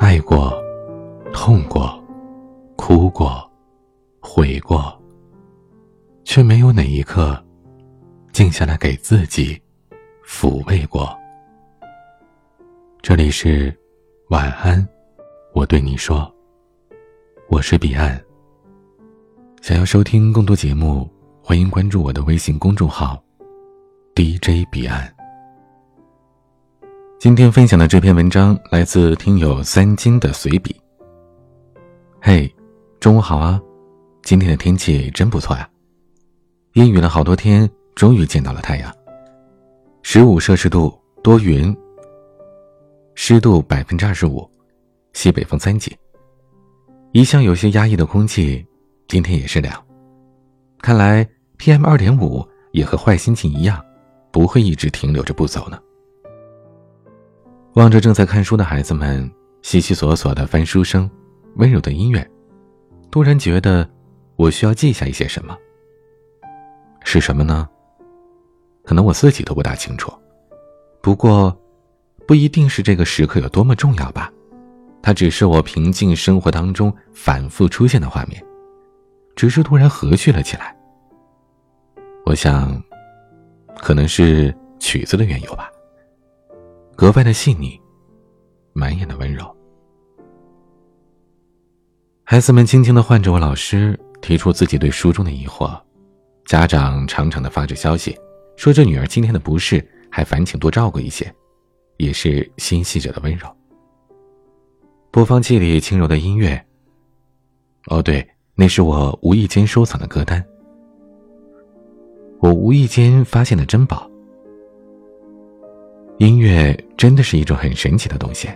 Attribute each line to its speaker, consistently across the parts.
Speaker 1: 爱过，痛过，哭过，悔过，却没有哪一刻静下来给自己抚慰过。这里是晚安，我对你说，我是彼岸。想要收听更多节目，欢迎关注我的微信公众号 DJ 彼岸。今天分享的这篇文章来自听友三金的随笔。嘿，中午好啊！今天的天气真不错呀，阴雨了好多天，终于见到了太阳。十五摄氏度，多云，湿度百分之二十五，西北风三级。一向有些压抑的空气，今天也是凉。看来 PM 二点五也和坏心情一样，不会一直停留着不走呢。望着正在看书的孩子们，悉悉索索的翻书声，温柔的音乐，突然觉得我需要记下一些什么。是什么呢？可能我自己都不大清楚。不过，不一定是这个时刻有多么重要吧？它只是我平静生活当中反复出现的画面，只是突然和煦了起来。我想，可能是曲子的缘由吧。格外的细腻，满眼的温柔。孩子们轻轻的唤着我老师，提出自己对书中的疑惑。家长长长的发着消息，说这女儿今天的不适，还烦请多照顾一些，也是心系着的温柔。播放器里轻柔的音乐。哦，对，那是我无意间收藏的歌单，我无意间发现的珍宝。音乐真的是一种很神奇的东西，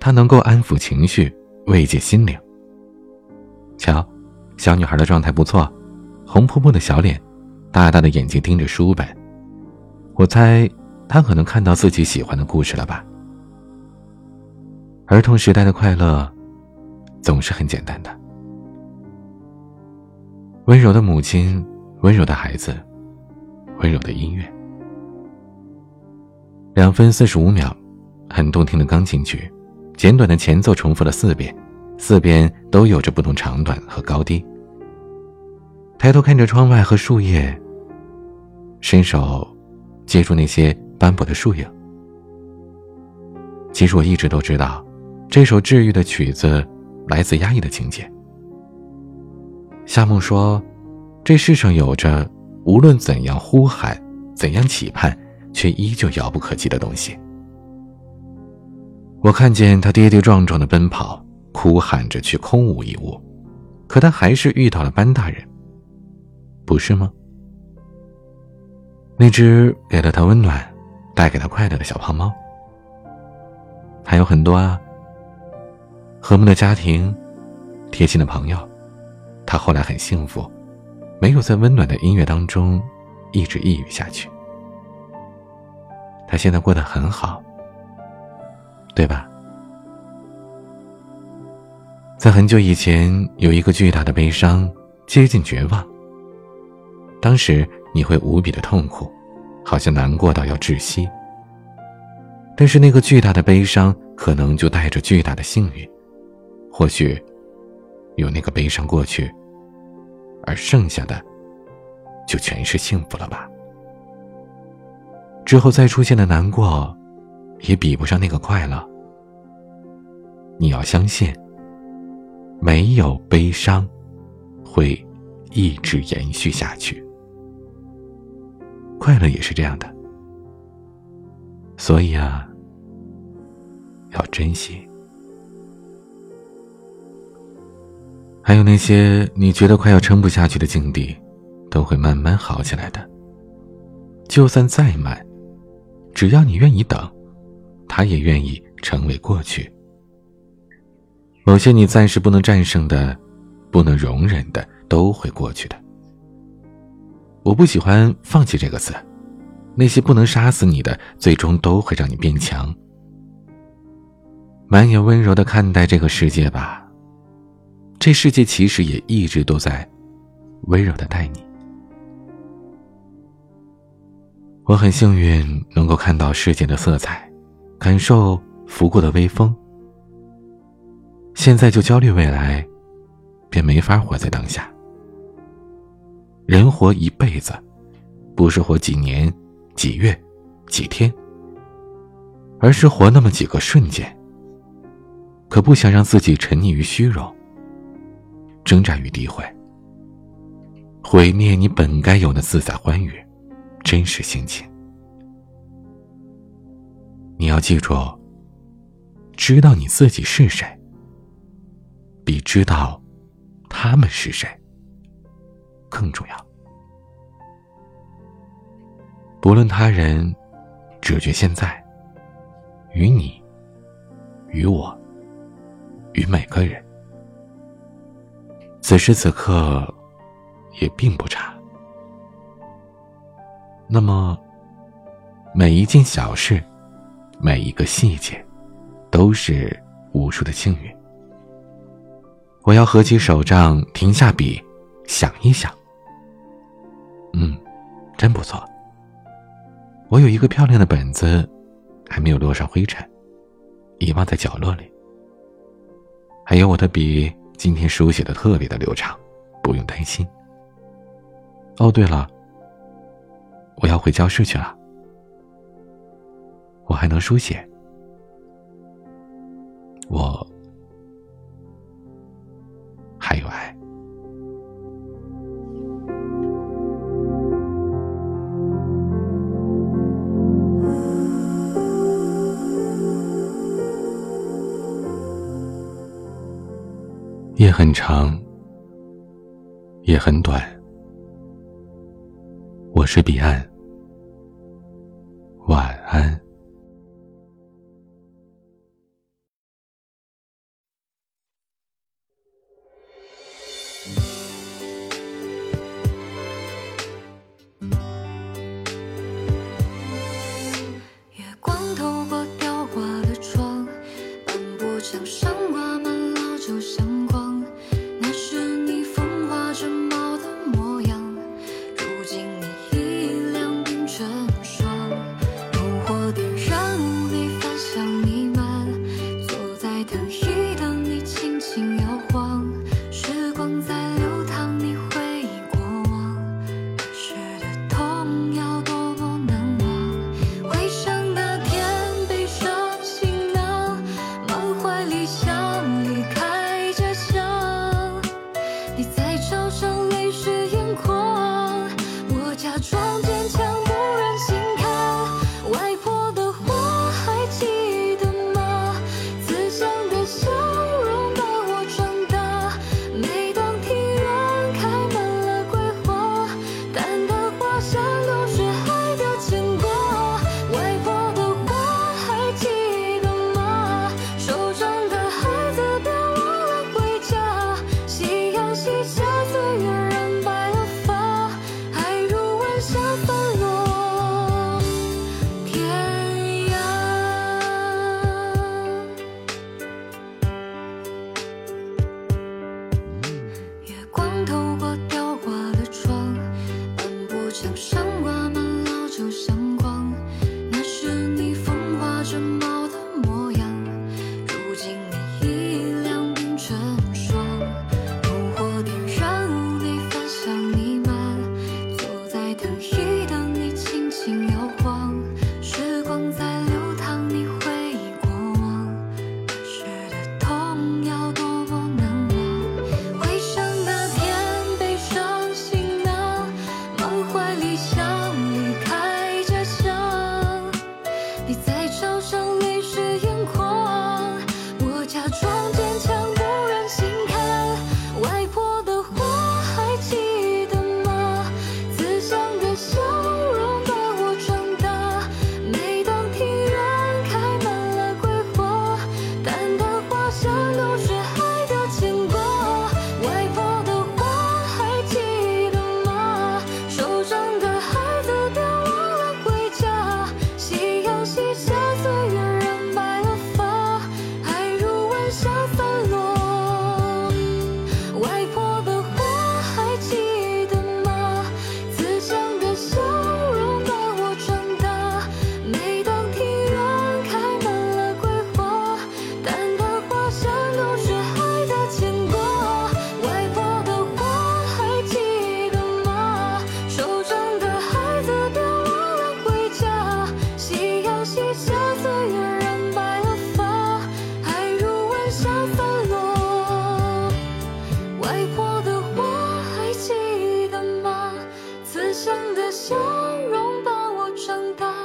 Speaker 1: 它能够安抚情绪，慰藉心灵。瞧，小女孩的状态不错，红扑扑的小脸，大大的眼睛盯着书本。我猜，她可能看到自己喜欢的故事了吧。儿童时代的快乐，总是很简单的。温柔的母亲，温柔的孩子，温柔的音乐。两分四十五秒，很动听的钢琴曲，简短的前奏重复了四遍，四边都有着不同长短和高低。抬头看着窗外和树叶，伸手接住那些斑驳的树影。其实我一直都知道，这首治愈的曲子来自压抑的情节。夏梦说：“这世上有着无论怎样呼喊，怎样期盼。”却依旧遥不可及的东西。我看见他跌跌撞撞的奔跑，哭喊着去空无一物，可他还是遇到了班大人，不是吗？那只给了他温暖、带给他快乐的小胖猫，还有很多啊。和睦的家庭，贴心的朋友，他后来很幸福，没有在温暖的音乐当中一直抑郁下去。他现在过得很好，对吧？在很久以前，有一个巨大的悲伤，接近绝望。当时你会无比的痛苦，好像难过到要窒息。但是那个巨大的悲伤，可能就带着巨大的幸运，或许，有那个悲伤过去，而剩下的，就全是幸福了吧。之后再出现的难过，也比不上那个快乐。你要相信，没有悲伤，会一直延续下去。快乐也是这样的，所以啊，要珍惜。还有那些你觉得快要撑不下去的境地，都会慢慢好起来的。就算再慢。只要你愿意等，他也愿意成为过去。某些你暂时不能战胜的、不能容忍的，都会过去的。我不喜欢“放弃”这个词，那些不能杀死你的，最终都会让你变强。满眼温柔的看待这个世界吧，这世界其实也一直都在温柔的待你。我很幸运能够看到世界的色彩，感受拂过的微风，现在就焦虑未来，便没法活在当下。人活一辈子，不是活几年、几月、几天，而是活那么几个瞬间。可不想让自己沉溺于虚荣，挣扎于诋毁，毁灭你本该有的自在欢愉、真实心情。你要记住，知道你自己是谁，比知道他们是谁更重要。不论他人，只觉现在，与你，与我，与每个人，此时此刻也并不差。那么，每一件小事，每一个细节，都是无数的幸运。我要合起手杖，停下笔，想一想。嗯，真不错。我有一个漂亮的本子，还没有落上灰尘，遗忘在角落里。还有我的笔，今天书写的特别的流畅，不用担心。哦，对了，我要回教室去了。我还能书写，我还有爱。夜很长，也很短。我是彼岸，晚安。窗。的笑容伴我长大。